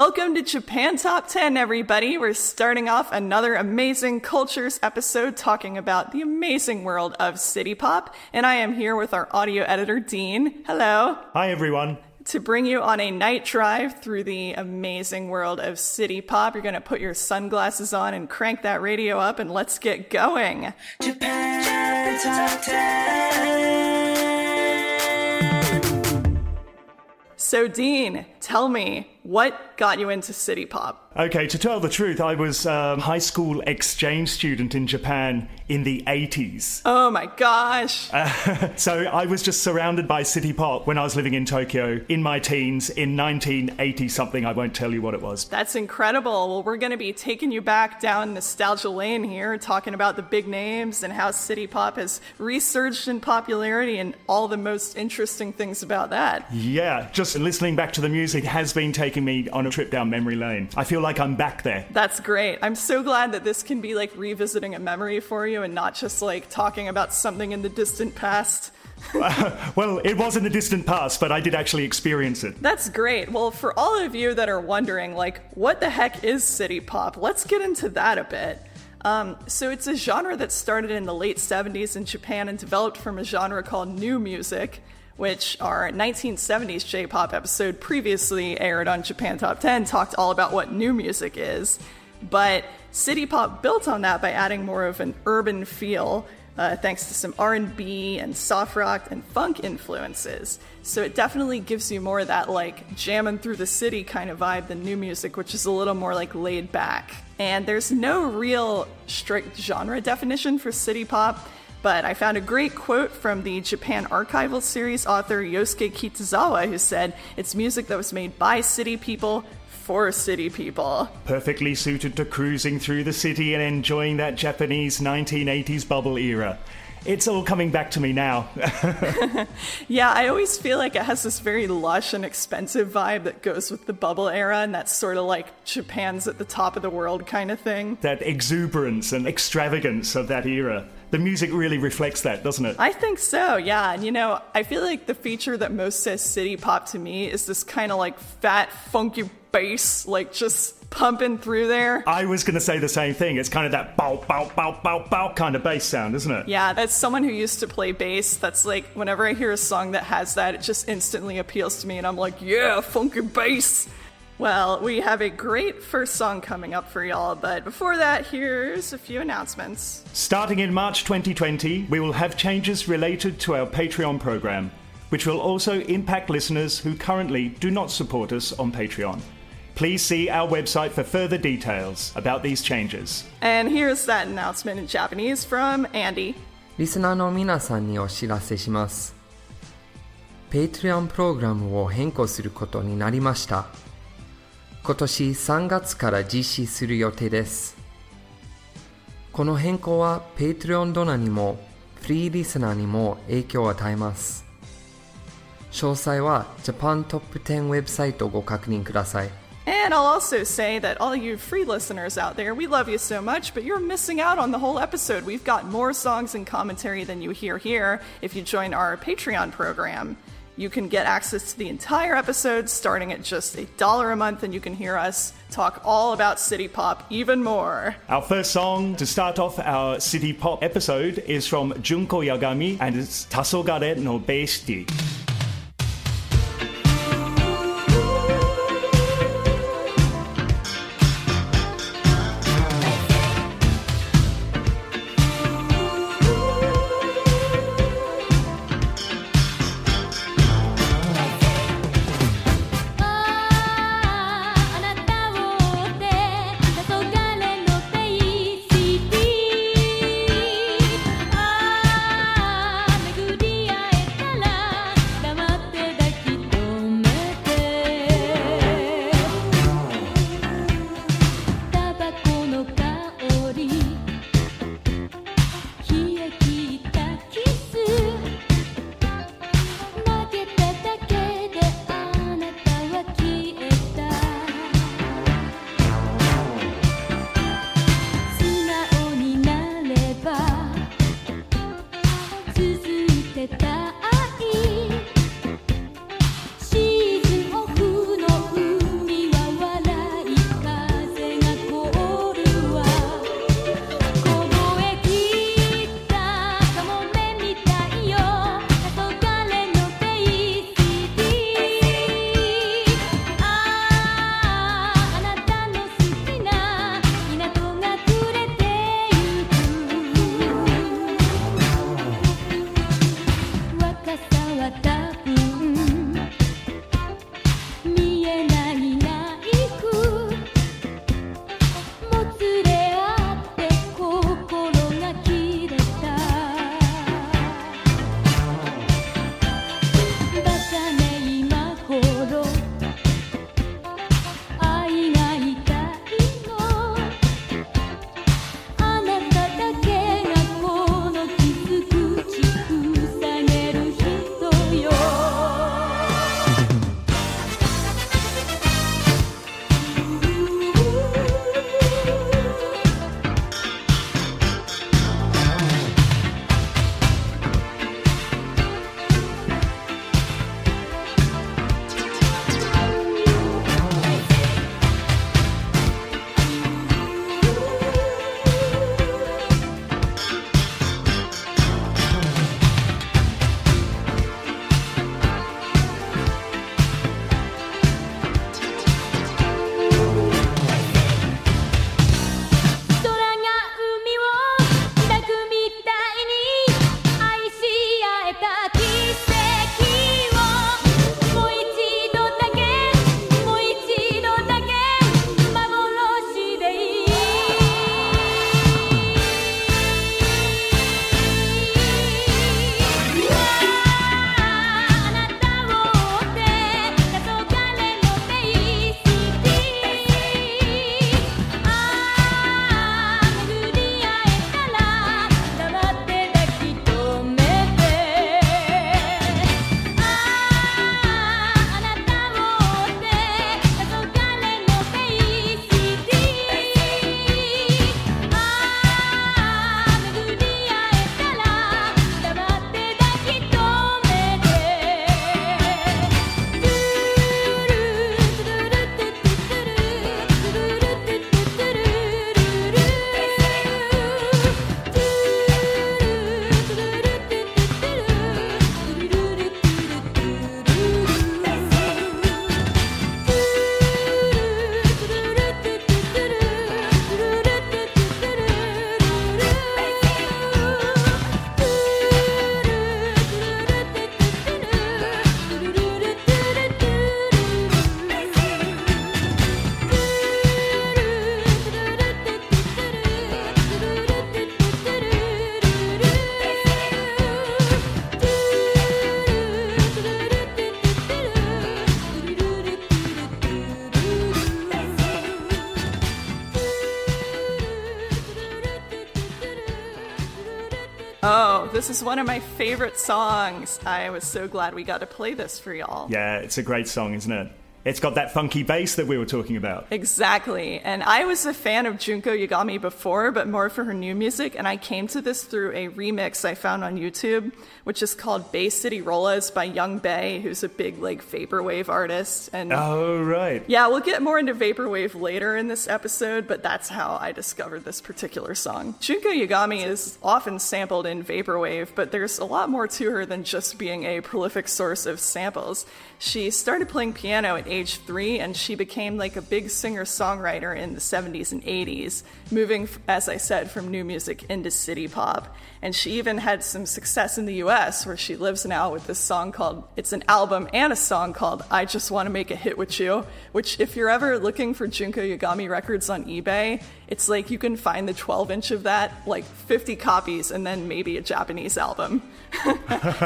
Welcome to Japan Top 10, everybody. We're starting off another amazing cultures episode talking about the amazing world of city pop. And I am here with our audio editor, Dean. Hello. Hi, everyone. To bring you on a night drive through the amazing world of city pop, you're going to put your sunglasses on and crank that radio up, and let's get going. Japan Top 10. So, Dean, tell me, what got you into city pop? Okay, to tell the truth, I was a um, high school exchange student in Japan in the 80s. Oh my gosh. Uh, so I was just surrounded by city pop when I was living in Tokyo in my teens in 1980 something. I won't tell you what it was. That's incredible. Well, we're going to be taking you back down nostalgia lane here, talking about the big names and how city pop has resurged in popularity and all the most interesting things about that. Yeah, just listening back to the music has been taking me on a trip down memory lane. I feel like I'm back there. That's great. I'm so glad that this can be like revisiting a memory for you and not just like talking about something in the distant past. uh, well, it was in the distant past, but I did actually experience it. That's great. Well, for all of you that are wondering, like, what the heck is city pop? Let's get into that a bit. Um, so, it's a genre that started in the late 70s in Japan and developed from a genre called new music which our 1970s J pop episode previously aired on Japan Top 10, talked all about what new music is. But City Pop built on that by adding more of an urban feel, uh, thanks to some R&B and soft rock and funk influences. So it definitely gives you more of that like jamming through the city kind of vibe than new music, which is a little more like laid back. And there's no real strict genre definition for city pop. But I found a great quote from the Japan Archival Series author Yosuke Kitazawa, who said, It's music that was made by city people for city people. Perfectly suited to cruising through the city and enjoying that Japanese 1980s bubble era. It's all coming back to me now. yeah, I always feel like it has this very lush and expensive vibe that goes with the bubble era, and that's sort of like Japan's at the top of the world kind of thing. That exuberance and extravagance of that era the music really reflects that, doesn't it? I think so, yeah. And you know, I feel like the feature that most says city pop to me is this kind of like fat, funky bass, like just pumping through there. I was going to say the same thing. It's kind of that bow, bow, bow, bow, bow kind of bass sound, isn't it? Yeah, as someone who used to play bass, that's like whenever I hear a song that has that, it just instantly appeals to me, and I'm like, yeah, funky bass. Well, we have a great first song coming up for y'all, but before that, here's a few announcements. Starting in March 2020, we will have changes related to our Patreon program, which will also impact listeners who currently do not support us on Patreon. Please see our website for further details about these changes. And here's that announcement in Japanese from Andy. リスナーの皆さんにお知らせします。Patreon プログラムを変更することになりました。 今年3月から実施する予定です。この変更は Patreon ドナにもフリーリスナーにも影響を与えます。詳細は Japan Top 10ウェブサイトをご確認ください。And I'll also say that all you free listeners out there, we love you so much, but you're missing out on the whole episode. We've got more songs and commentary than you hear here if you join our Patreon program. You can get access to the entire episode starting at just a dollar a month, and you can hear us talk all about city pop even more. Our first song to start off our city pop episode is from Junko Yagami and it's Tasogare no Bay City. This is one of my favorite songs. I was so glad we got to play this for y'all. Yeah, it's a great song, isn't it? It's got that funky bass that we were talking about. Exactly. And I was a fan of Junko Yagami before, but more for her new music. And I came to this through a remix I found on YouTube, which is called Bay City Rollas by Yung Bae, who's a big like vaporwave artist. And oh, right. Yeah, we'll get more into vaporwave later in this episode, but that's how I discovered this particular song. Junko Yagami is often sampled in vaporwave, but there's a lot more to her than just being a prolific source of samples. She started playing piano at age three, and she became like a big singer songwriter in the 70s and 80s, moving, as I said, from new music into city pop. And she even had some success in the US, where she lives now with this song called, it's an album and a song called I Just Want to Make a Hit with You, which, if you're ever looking for Junko Yagami records on eBay, it's like you can find the 12 inch of that, like 50 copies, and then maybe a Japanese album.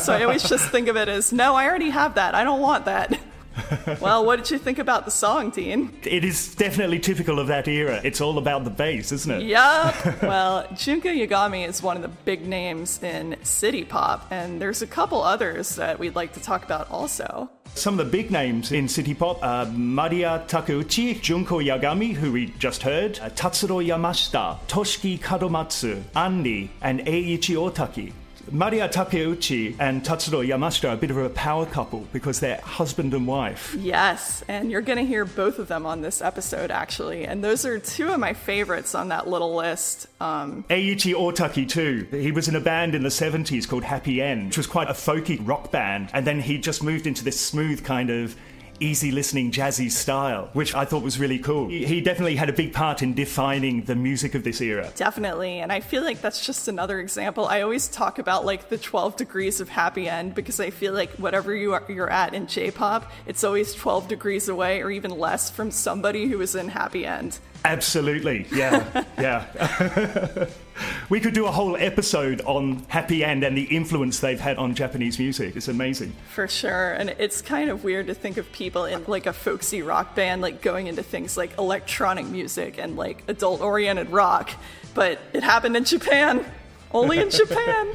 so I always just think of it as no, I already have that. I don't want that. well, what did you think about the song, Dean? It is definitely typical of that era. It's all about the bass, isn't it? Yup. well, Junko Yagami is one of the big names in city pop, and there's a couple others that we'd like to talk about also. Some of the big names in city pop are Mariya Takeuchi, Junko Yagami, who we just heard, Tatsuro Yamashita, Toshiki Kadomatsu, Anri, and Eiichi Otaki. Mariya Takeuchi and Tatsuro Yamashita are a bit of a power couple because they're husband and wife. Yes, and you're going to hear both of them on this episode, actually. And those are two of my favorites on that little list. Um, Eiichi Otaki, too. He was in a band in the 70s called Happy End, which was quite a folky rock band. And then he just moved into this smooth kind of easy listening jazzy style, which I thought was really cool. He definitely had a big part in defining the music of this era. Definitely. And I feel like that's just another example. I always talk about like the 12 degrees of happy end because I feel like whatever you are, you're at in J-pop, it's always 12 degrees away or even less from somebody who is in happy end. Absolutely. Yeah. yeah. we could do a whole episode on Happy End and the influence they've had on Japanese music. It's amazing. For sure. And it's kind of weird to think of people in like a folksy rock band like going into things like electronic music and like adult oriented rock, but it happened in Japan. Only in Japan.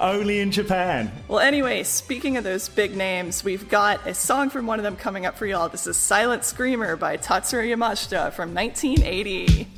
Only in Japan. Well, anyway, speaking of those big names, we've got a song from one of them coming up for y'all. This is Silent Screamer by Tatsuro Yamashita from 1980.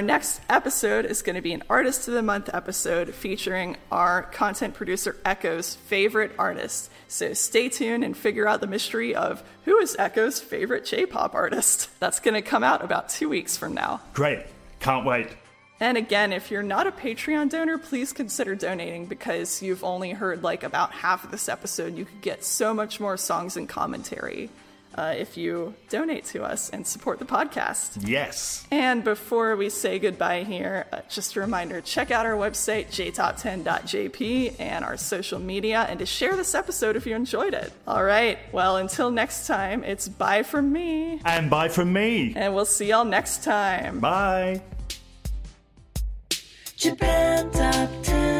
Our next episode is going to be an Artist of the Month episode featuring our content producer Echo's favorite artist. So stay tuned and figure out the mystery of who is Echo's favorite J pop artist. That's going to come out about two weeks from now. Great. Can't wait. And again, if you're not a Patreon donor, please consider donating because you've only heard like about half of this episode. You could get so much more songs and commentary uh, if you donate to us and support the podcast. Yes. And before we say goodbye here, uh, just a reminder check out our website, jtop10.jp, and our social media, and to share this episode if you enjoyed it. All right, well, until next time, it's bye from me. And bye from me. And we'll see y'all next time. Bye. Japan Top 10,